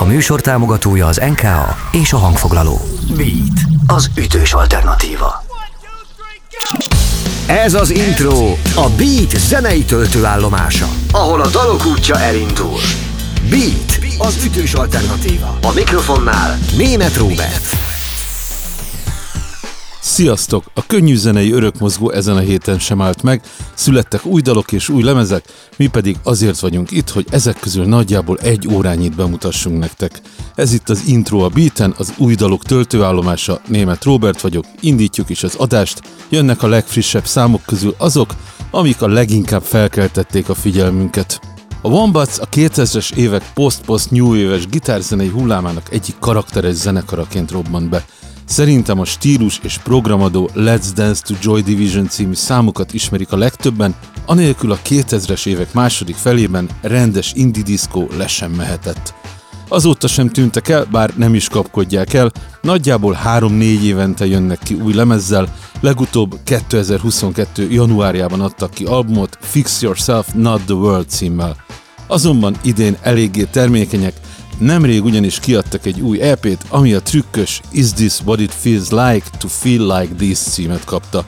A műsor támogatója az NKA és a hangfoglaló. Beat, az ütős alternatíva. Ez az intro, a Beat zenei töltőállomása, ahol a dalok útja elindul. Beat, az ütős alternatíva. A mikrofonnál Német Róbert. Sziasztok! A könnyű zenei örökmozgó ezen a héten sem állt meg, születtek új dalok és új lemezek, mi pedig azért vagyunk itt, hogy ezek közül nagyjából egy órányit bemutassunk nektek. Ez itt az intro a beaten, az új dalok töltőállomása, német Robert vagyok, indítjuk is az adást, jönnek a legfrissebb számok közül azok, amik a leginkább felkeltették a figyelmünket. A Wombats a 2000-es évek post-post new éves gitárzenei hullámának egyik karakteres zenekaraként robbant be – Szerintem a stílus és programadó Let's Dance to Joy Division című számokat ismerik a legtöbben, anélkül a 2000-es évek második felében rendes indie diszkó le sem mehetett. Azóta sem tűntek el, bár nem is kapkodják el, nagyjából 3-4 évente jönnek ki új lemezzel, legutóbb 2022. januárjában adtak ki albumot Fix Yourself Not The World címmel. Azonban idén eléggé termékenyek, Nemrég ugyanis kiadtak egy új EP-t, ami a trükkös Is This What It Feels Like to Feel Like This címet kapta.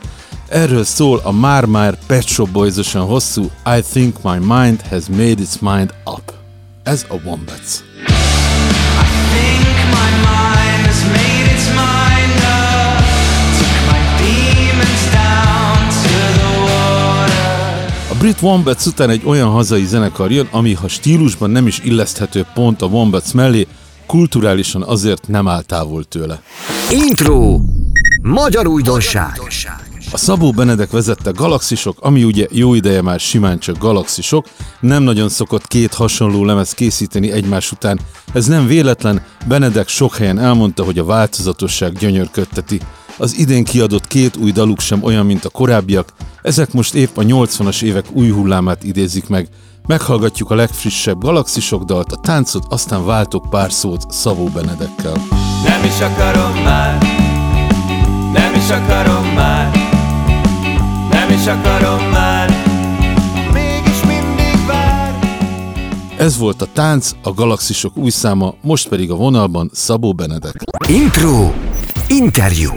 Erről szól a már-már Pet Shop hosszú I Think My Mind Has Made Its Mind Up. Ez a Wombats. Brit Wombats után egy olyan hazai zenekar jön, ami ha stílusban nem is illeszthető pont a Wombats mellé, kulturálisan azért nem áll távol tőle. Intro! Magyar újdonság! A Szabó Benedek vezette galaxisok, ami ugye jó ideje már simán csak galaxisok, nem nagyon szokott két hasonló lemez készíteni egymás után. Ez nem véletlen, Benedek sok helyen elmondta, hogy a változatosság gyönyörködteti. Az idén kiadott két új daluk sem olyan, mint a korábbiak, ezek most épp a 80-as évek új hullámát idézik meg. Meghallgatjuk a legfrissebb galaxisok dalt, a táncot, aztán váltok pár szót Szavó Benedekkel. Nem is akarom már, nem is akarom már, nem is akarom már, mégis mindig vár. Ez volt a tánc, a galaxisok új száma, most pedig a vonalban Szabó Benedek. Intro! Interjú!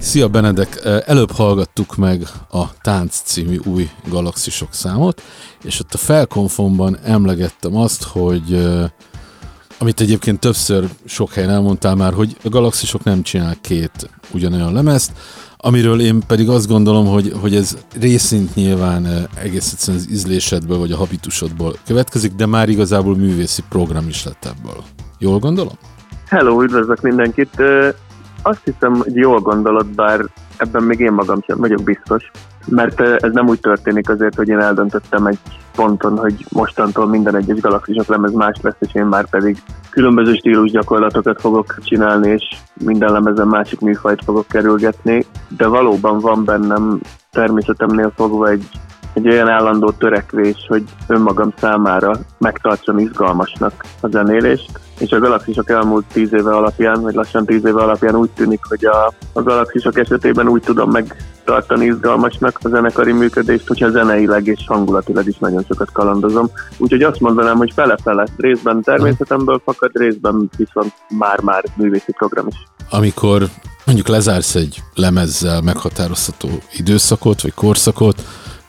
Szia Benedek, előbb hallgattuk meg a Tánc című új Galaxisok számot, és ott a felkonfomban emlegettem azt, hogy amit egyébként többször sok helyen elmondtál már, hogy a Galaxisok nem csinál két ugyanolyan lemezt, amiről én pedig azt gondolom, hogy, hogy ez részint nyilván egész egyszerűen az ízlésedből vagy a habitusodból következik, de már igazából művészi program is lett ebből. Jól gondolom? Hello, üdvözlök mindenkit! Azt hiszem, hogy jól gondolod, bár ebben még én magam sem vagyok biztos, mert ez nem úgy történik azért, hogy én eldöntöttem egy ponton, hogy mostantól minden egyes galaxisok lemez más lesz, és én már pedig különböző stílus gyakorlatokat fogok csinálni, és minden lemezen másik műfajt fogok kerülgetni, de valóban van bennem természetemnél fogva egy egy olyan állandó törekvés, hogy önmagam számára megtartsam izgalmasnak a zenélést, és a galaxisok elmúlt tíz éve alapján, vagy lassan tíz éve alapján úgy tűnik, hogy a, a galaxisok esetében úgy tudom megtartani izgalmasnak a zenekari működést, hogyha zeneileg és hangulatilag is nagyon sokat kalandozom. Úgyhogy azt mondanám, hogy fele-fele, részben természetemből fakad, részben viszont már-már művészi program is. Amikor mondjuk lezársz egy lemezzel meghatározható időszakot, vagy korszakot,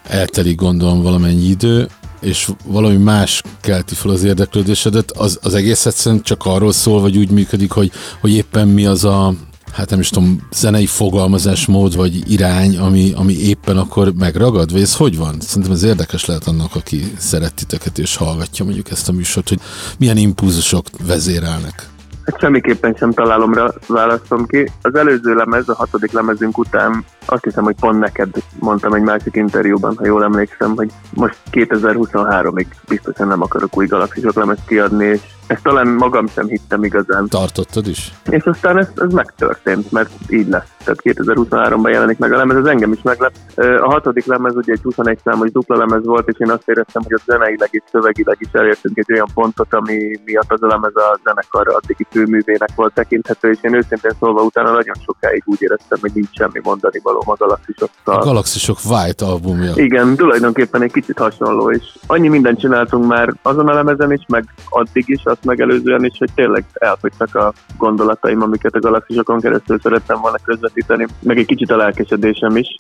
eltelik gondolom valamennyi idő, és valami más kelti fel az érdeklődésedet, az, az egész egyszerűen csak arról szól, vagy úgy működik, hogy, hogy éppen mi az a, hát nem is tudom, zenei fogalmazásmód, vagy irány, ami, ami éppen akkor megragad, vagy ez hogy van? Szerintem ez érdekes lehet annak, aki szeret titeket és hallgatja mondjuk ezt a műsort, hogy milyen impulzusok vezérelnek. Hát semmiképpen sem találom rá, választom ki. Az előző lemez, a hatodik lemezünk után azt hiszem, hogy pont neked mondtam egy másik interjúban, ha jól emlékszem, hogy most 2023-ig biztosan nem akarok új galaxisok lemezt kiadni, és ezt talán magam sem hittem igazán. Tartottad is? És aztán ez, ez megtörtént, mert így lesz. Tehát 2023-ban jelenik meg a lemez, ez engem is meglep. A hatodik lemez ugye egy 21 számos dupla lemez volt, és én azt éreztem, hogy a zeneileg és szövegileg is elértünk egy olyan pontot, ami miatt az a lemez a zenekar addigi főművének volt tekinthető, és én őszintén szólva utána nagyon sokáig úgy éreztem, hogy nincs semmi mondani való a Galaxisokkal. A Galaxisok White albumja. Igen, tulajdonképpen egy kicsit hasonló, és annyi mindent csináltunk már azon a lemezen is, meg addig is, azt megelőzően is, hogy tényleg elfogytak a gondolataim, amiket a Galaxisokon keresztül szerettem volna közvetíteni, meg egy kicsit a lelkesedésem is.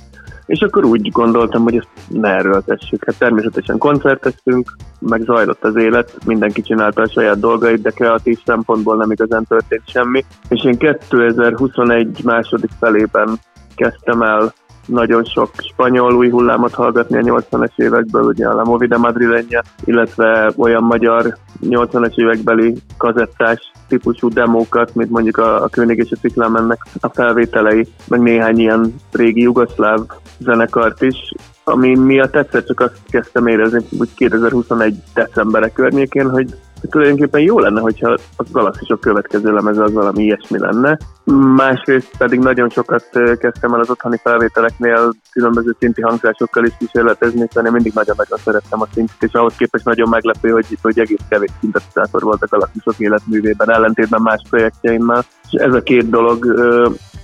És akkor úgy gondoltam, hogy ezt ne erről tessük. Hát természetesen koncerteztünk, meg zajlott az élet, mindenki csinálta a saját dolgait, de kreatív szempontból nem igazán történt semmi. És én 2021 második felében kezdtem el nagyon sok spanyol új hullámot hallgatni a 80-es évekből, ugye a La Movida Madrileña, illetve olyan magyar 80-es évekbeli kazettás típusú demókat, mint mondjuk a, a König és a Ciklámennek a felvételei, meg néhány ilyen régi jugoszláv zenekart is, ami miatt egyszer csak azt kezdtem érezni, hogy 2021 decemberek környékén, hogy tulajdonképpen jó lenne, hogyha a galaxisok következő lemeze az valami ilyesmi lenne. Másrészt pedig nagyon sokat kezdtem el az otthoni felvételeknél különböző szinti hangzásokkal is kísérletezni, hiszen én mindig nagyon-nagyon szerettem a szintet, és ahhoz képest nagyon meglepő, hogy, hogy egész kevés szintetizátor volt a galaxisok életművében, ellentétben más projektjeimmel. És ez a két dolog,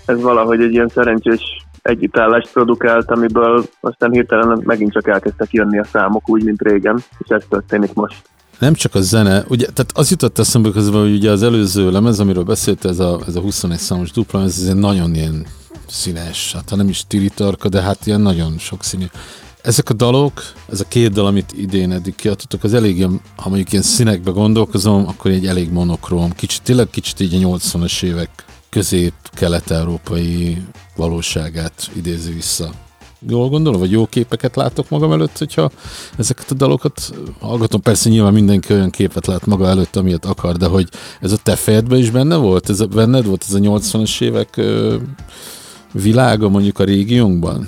ez valahogy egy ilyen szerencsés együttállást produkált, amiből aztán hirtelen megint csak elkezdtek jönni a számok úgy, mint régen, és ez történik most nem csak a zene, ugye, tehát az jutott eszembe közben, hogy ugye az előző lemez, amiről beszélt, ez a, ez a 21 számos dupla, ez egy nagyon ilyen színes, hát nem is tiritarka, de hát ilyen nagyon sokszínű. Ezek a dalok, ez a két dal, amit idén eddig kiadtatok, az elég, ha mondjuk ilyen színekbe gondolkozom, akkor egy elég monokróm, kicsit, tényleg kicsit így a 80-as évek közép-kelet-európai valóságát idézi vissza. Jól gondolom, vagy jó képeket látok magam előtt, hogyha ezeket a dalokat hallgatom. Persze nyilván mindenki olyan képet lát maga előtt, amilyet akar, de hogy ez a te fejedben is benne volt? Ez a, benned volt ez a 80-as évek ö, világa mondjuk a régiónkban?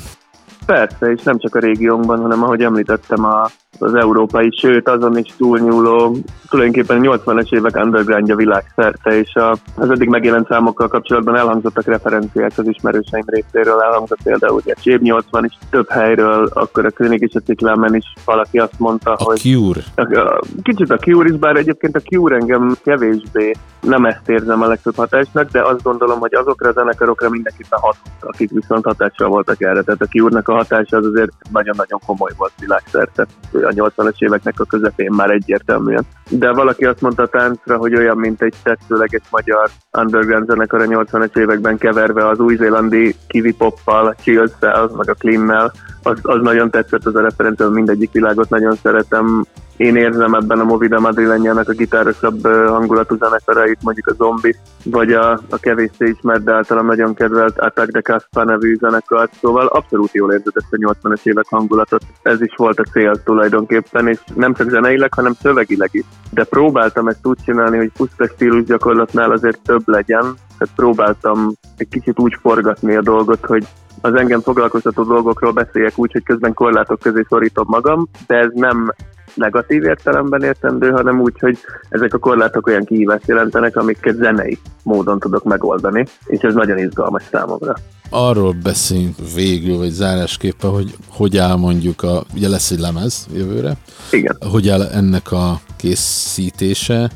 Persze, és nem csak a régiónkban, hanem ahogy említettem, a, az európai, sőt azon is túlnyúló, tulajdonképpen 80-es évek undergroundja világszerte, és a, az eddig megjelent számokkal kapcsolatban elhangzottak referenciák az ismerőseim részéről, elhangzott például ugye Csép 80 is több helyről, akkor a König és a Ciklámen is valaki azt mondta, a hogy... Cure. A, a, kicsit a Cure is, bár egyébként a Cure engem kevésbé nem ezt érzem a legtöbb hatásnak, de azt gondolom, hogy azokra a zenekarokra mindenképpen hat, akik viszont hatással voltak erre. Tehát a Cure-nak a hatása az azért nagyon-nagyon komoly volt világszerte a 80-as éveknek a közepén már egyértelműen. De valaki azt mondta a táncra, hogy olyan, mint egy tetszőleges magyar underground zenekar a 80-as években keverve az új-zélandi kiwi poppal, a chills meg a clean az, az nagyon tetszett az a referencia, mindegyik világot nagyon szeretem, én érzem ebben a Movida Madrilenyának a gitárosabb hangulatú zenekarait, mondjuk a Zombi, vagy a, a kevéssé ismert, de általam nagyon kedvelt Attack de Caspa nevű zenekart, szóval abszolút jól érzed ezt a 80-as évek hangulatot. Ez is volt a cél tulajdonképpen, és nem csak zeneileg, hanem szövegileg is. De próbáltam ezt úgy csinálni, hogy puszta stílus gyakorlatnál azért több legyen, tehát próbáltam egy kicsit úgy forgatni a dolgot, hogy az engem foglalkoztató dolgokról beszéljek úgy, hogy közben korlátok közé szorítom magam, de ez nem negatív értelemben értendő, hanem úgy, hogy ezek a korlátok olyan kihívást jelentenek, amiket zenei módon tudok megoldani, és ez nagyon izgalmas számomra. Arról beszéljünk végül, vagy zárásképpen, hogy hogy áll mondjuk a, ugye lesz egy lemez jövőre, Igen. hogy áll ennek a készítése,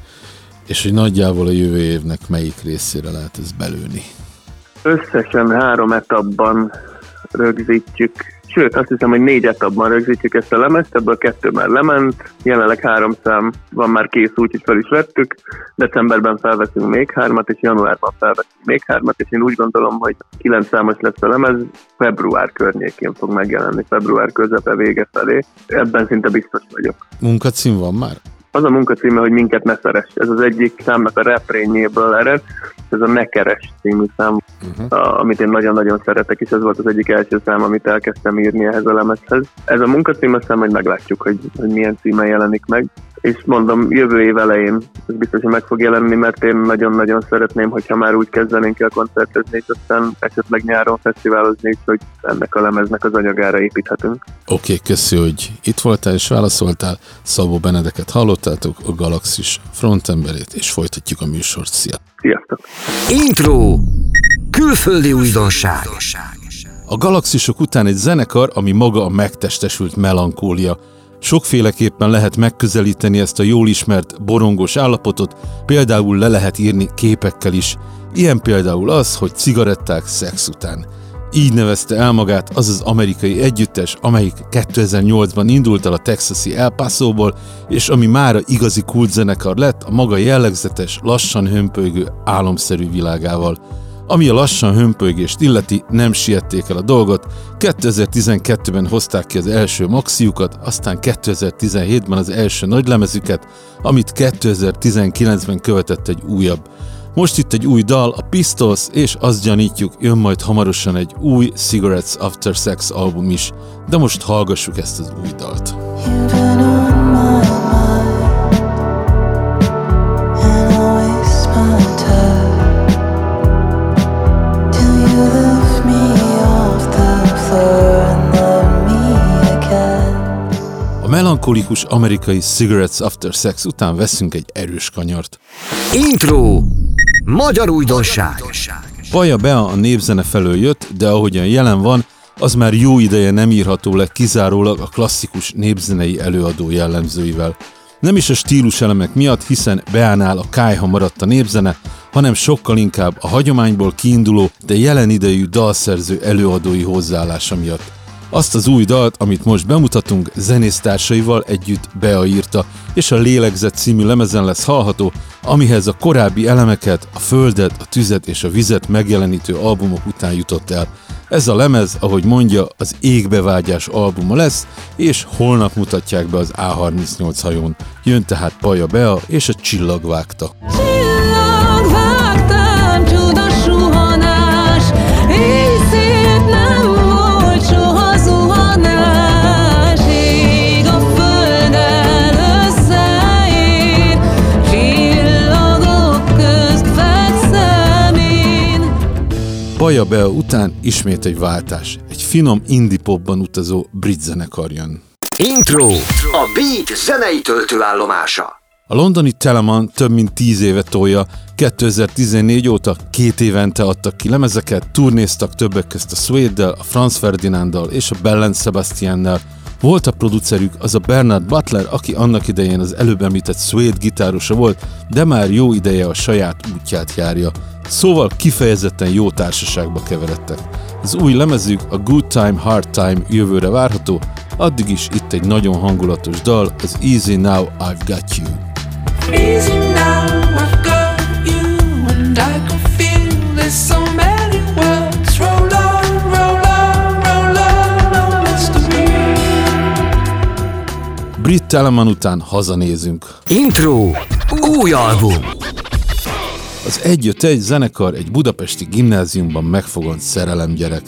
és hogy nagyjából a jövő évnek melyik részére lehet ez belőni. Összesen három etapban rögzítjük Sőt, azt hiszem, hogy négy etapban rögzítjük ezt a lemezt, ebből kettő már lement, jelenleg három szám van már kész, úgyhogy fel is vettük. Decemberben felveszünk még hármat, és januárban felveszünk még hármat, és én úgy gondolom, hogy kilenc számos lesz a lemez, február környékén fog megjelenni, február közepe vége felé. Ebben szinte biztos vagyok. Munkacím van már? Az a munkacíme, hogy minket ne szeress. Ez az egyik számnak a refrényéből ered, ez a Ne keres című szám, uh-huh. amit én nagyon-nagyon szeretek, és ez volt az egyik első szám, amit elkezdtem írni ehhez a lemezhez. Ez a munkacím, aztán majd meglátjuk, hogy, hogy milyen címe jelenik meg és mondom, jövő év elején ez biztos, hogy meg fog jelenni, mert én nagyon-nagyon szeretném, hogyha már úgy kezdenénk el koncertezni, és aztán esetleg nyáron fesztiválozni hogy ennek a lemeznek az anyagára építhetünk. Oké, okay, köszi, hogy itt voltál és válaszoltál. Szabó Benedeket hallottátok, a Galaxis frontemberét, és folytatjuk a műsort. Szia! Sziasztok! Intro! Külföldi újdonság! A galaxisok után egy zenekar, ami maga a megtestesült melankólia, Sokféleképpen lehet megközelíteni ezt a jól ismert borongos állapotot, például le lehet írni képekkel is. Ilyen például az, hogy cigaretták szex után. Így nevezte el magát az az amerikai együttes, amelyik 2008-ban indult el a texasi El Paso-ból, és ami mára igazi kultzenekar lett a maga jellegzetes, lassan hömpölygő, álomszerű világával. Ami a lassan hömpölygést illeti, nem siették el a dolgot, 2012-ben hozták ki az első maxiukat, aztán 2017-ben az első nagylemezüket, amit 2019-ben követett egy újabb. Most itt egy új dal, a Pistols, és azt gyanítjuk, jön majd hamarosan egy új Cigarettes After Sex album is, de most hallgassuk ezt az új dalt. Melankolikus amerikai Cigarettes After Sex után veszünk egy erős kanyart. Intro Magyar újdonság Baja Bea a népzene felől jött, de ahogyan jelen van, az már jó ideje nem írható le kizárólag a klasszikus népzenei előadó jellemzőivel. Nem is a stílus elemek miatt, hiszen Beánál a kájha maradt a népzene, hanem sokkal inkább a hagyományból kiinduló, de jelen idejű dalszerző előadói hozzáállása miatt. Azt az új dalt, amit most bemutatunk, zenésztársaival együtt Bea írta, és a Lélegzet című lemezen lesz hallható, amihez a korábbi elemeket, a földet, a tüzet és a vizet megjelenítő albumok után jutott el. Ez a lemez, ahogy mondja, az égbevágyás albuma lesz, és holnap mutatják be az A38 hajón. Jön tehát Paja Bea és a csillag vágta. Baja Bea után ismét egy váltás. Egy finom indie popban utazó brit zenekar jön. Intro. A Beat zenei töltőállomása. A londoni Telemann több mint 10 éve tolja, 2014 óta két évente adtak ki lemezeket, turnéztak többek közt a Suede-del, a Franz Ferdinanddal és a Bellen Sebastiannel. Volt a producerük az a Bernard Butler, aki annak idején az előbb említett Suede gitárosa volt, de már jó ideje a saját útját járja. Szóval kifejezetten jó társaságba keveredtek. Az új lemezük, a Good Time, Hard Time jövőre várható, addig is itt egy nagyon hangulatos dal, az Easy Now I've Got You. Easy now I've got you and I can feel there's so Brit Telemann után hazanézünk. Intro. Új album. Az Egy egy zenekar egy budapesti gimnáziumban megfogant szerelemgyerek.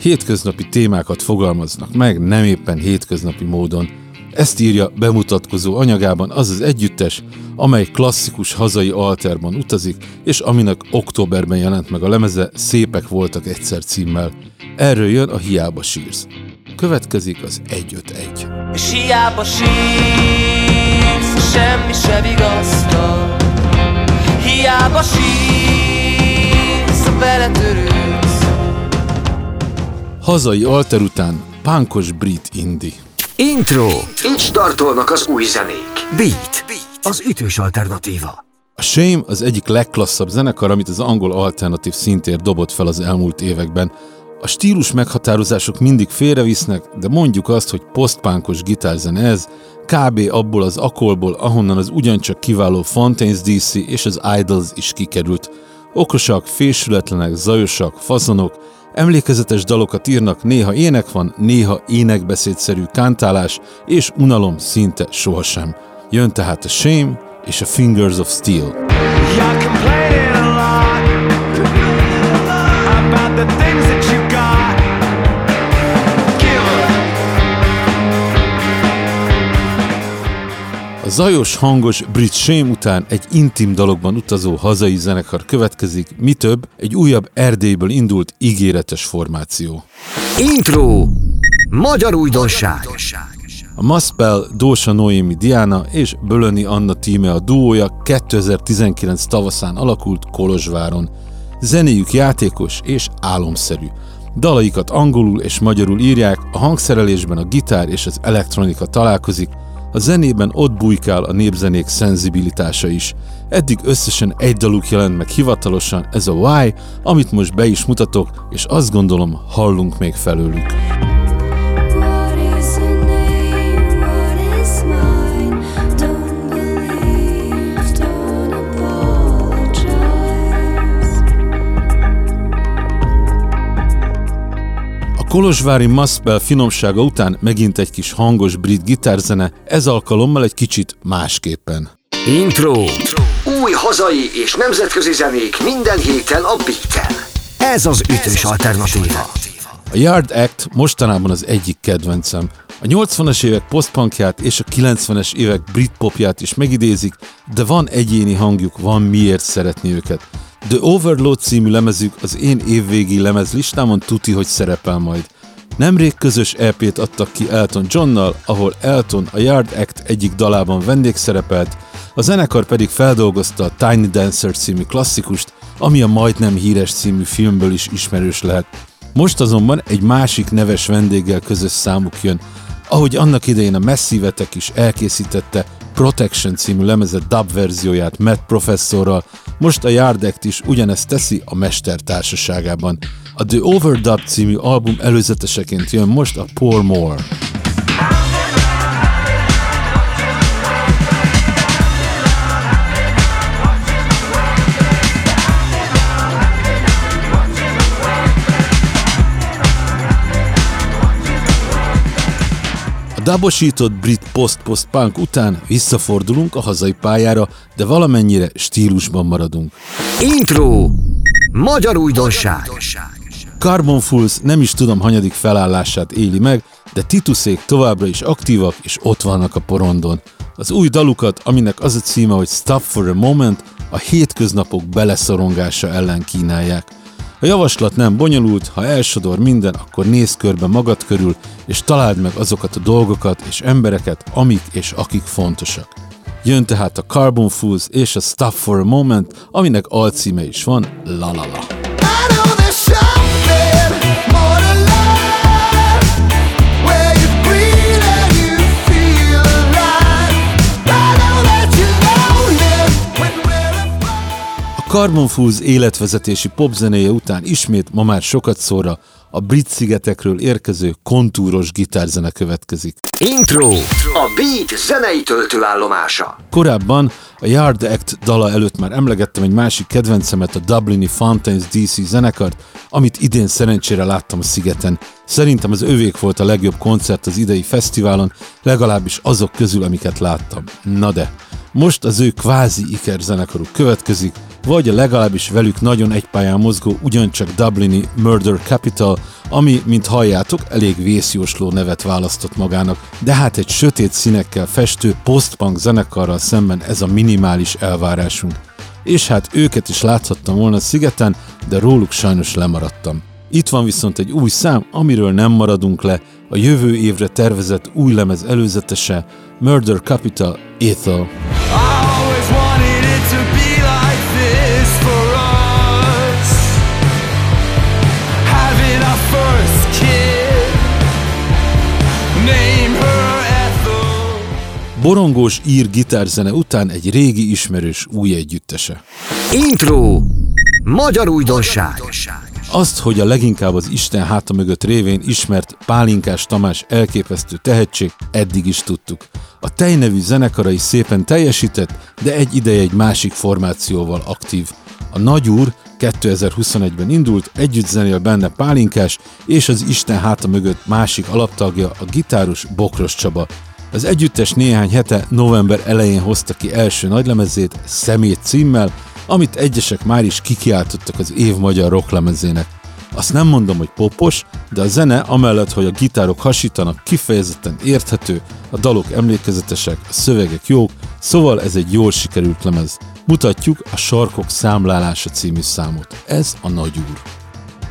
Hétköznapi témákat fogalmaznak meg, nem éppen hétköznapi módon. Ezt írja bemutatkozó anyagában az az együttes, amely klasszikus hazai alterban utazik, és aminek októberben jelent meg a lemeze Szépek voltak egyszer címmel. Erről jön a Hiába sírsz. Következik az 151. És hiába sírsz, semmi se vigasztal, Hiába sírsz, beletörődsz Hazai alter után pánkos brit indi. Intro. Így startolnak az új zenék. Beat. Az ütős alternatíva. A Shame az egyik legklasszabb zenekar, amit az angol alternatív szintér dobott fel az elmúlt években. A stílus meghatározások mindig félrevisznek, de mondjuk azt, hogy posztpánkos gitárzene ez, kb. abból az akolból, ahonnan az ugyancsak kiváló Fontaines DC és az Idols is kikerült. Okosak, fésületlenek, zajosak, fazonok, emlékezetes dalokat írnak, néha ének van, néha énekbeszédszerű kántálás, és unalom szinte sohasem. Jön tehát a Shame és a Fingers of Steel. the zajos, hangos brit shame után egy intim dalokban utazó hazai zenekar következik, mi több, egy újabb Erdélyből indult ígéretes formáció. Intro. Magyar újdonság. A Maspel, Dósa Noémi Diana és Bölöni Anna tíme a duója 2019 tavaszán alakult Kolozsváron. Zenéjük játékos és álomszerű. Dalaikat angolul és magyarul írják, a hangszerelésben a gitár és az elektronika találkozik, A zenében ott bujkál a népzenék szenzibilitása is. Eddig összesen egy daluk jelent meg hivatalosan, ez a Why, amit most be is mutatok, és azt gondolom, hallunk még felőlük. Kolozsvári Maspel finomsága után megint egy kis hangos brit gitárzene, ez alkalommal egy kicsit másképpen. Intro. Új hazai és nemzetközi zenék minden héten a beat Ez az ütős alternatíva. A Yard Act mostanában az egyik kedvencem. A 80-as évek postpunkját és a 90-es évek brit popját is megidézik, de van egyéni hangjuk, van miért szeretni őket. The Overload című lemezük az én évvégi lemez listámon tuti, hogy szerepel majd. Nemrég közös EP-t adtak ki Elton Johnnal, ahol Elton a Yard Act egyik dalában vendégszerepelt, a zenekar pedig feldolgozta a Tiny Dancer című klasszikust, ami a majdnem híres című filmből is ismerős lehet. Most azonban egy másik neves vendéggel közös számuk jön, ahogy annak idején a Massivetek is elkészítette Protection című lemezet dub verzióját Matt professzorral, most a Yard Act is ugyanezt teszi a Mester társaságában. A The Overdub című album előzeteseként jön most a Pour More. Dabosított brit post-post-punk után visszafordulunk a hazai pályára, de valamennyire stílusban maradunk. Intro! Magyar újdonság! Carbon Fools nem is tudom hanyadik felállását éli meg, de Tituszék továbbra is aktívak és ott vannak a porondon. Az új dalukat, aminek az a címe, hogy Stop for a Moment, a hétköznapok beleszorongása ellen kínálják. A javaslat nem bonyolult, ha elsodor minden, akkor nézz körbe magad körül, és találd meg azokat a dolgokat és embereket, amik és akik fontosak. Jön tehát a Carbon Fools és a Stuff for a Moment, aminek alcíme is van, La La La. Carbon Fools életvezetési popzenéje után ismét ma már sokat szóra a brit szigetekről érkező kontúros gitárzene következik. Intro. A Beat zenei töltőállomása. Korábban a Yard Act dala előtt már emlegettem egy másik kedvencemet, a Dublini Fountains DC zenekart, amit idén szerencsére láttam a szigeten. Szerintem az övék volt a legjobb koncert az idei fesztiválon, legalábbis azok közül, amiket láttam. Na de, most az ő kvázi iker zenekaruk következik, vagy a legalábbis velük nagyon egypályán mozgó ugyancsak Dublini Murder Capital, ami, mint halljátok, elég vészjósló nevet választott magának, de hát egy sötét színekkel festő postpunk zenekarral szemben ez a minimális elvárásunk. És hát őket is láthattam volna szigeten, de róluk sajnos lemaradtam. Itt van viszont egy új szám, amiről nem maradunk le, a jövő évre tervezett új lemez előzetese, Murder Capital Ethel. Borongós ír gitárzene után egy régi ismerős új együttese. Intro! Magyar újdonság! Azt, hogy a leginkább az Isten háta mögött révén ismert Pálinkás Tamás elképesztő tehetség, eddig is tudtuk. A Tej nevű zenekara is szépen teljesített, de egy ideje egy másik formációval aktív. A Nagyúr 2021-ben indult, együtt zenél benne Pálinkás, és az Isten háta mögött másik alaptagja, a gitáros Bokros Csaba. Az együttes néhány hete november elején hozta ki első nagylemezét, Szemét címmel, amit egyesek már is kikiáltottak az év magyar rocklemezének. Azt nem mondom, hogy popos, de a zene amellett, hogy a gitárok hasítanak, kifejezetten érthető, a dalok emlékezetesek, a szövegek jók, szóval ez egy jól sikerült lemez. Mutatjuk a Sarkok számlálása című számot. Ez a nagyúr.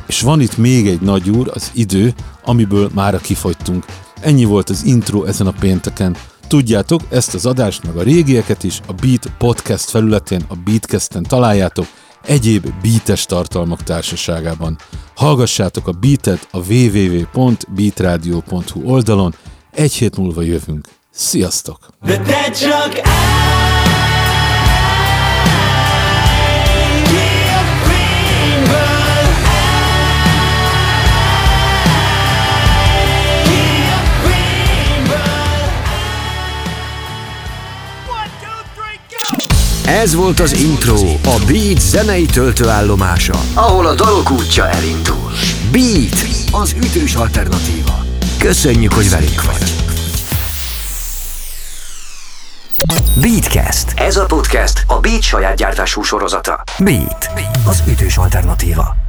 És van itt még egy nagyúr, az idő, amiből mára kifogytunk. Ennyi volt az intro ezen a pénteken. Tudjátok, ezt az adást meg a régieket is a Beat podcast felületén, a Beatcasten találjátok, egyéb beates tartalmak társaságában. Hallgassátok a Beatet a www.beatradio.hu oldalon, egy hét múlva jövünk. Sziasztok! De te csak Ez volt az intro, a Beat zenei töltőállomása, ahol a dalok útja elindul. Beat, az ütős alternatíva. Köszönjük, hogy velünk vagy. Beatcast. Ez a podcast a Beat saját gyártású sorozata. Beat, az ütős alternatíva.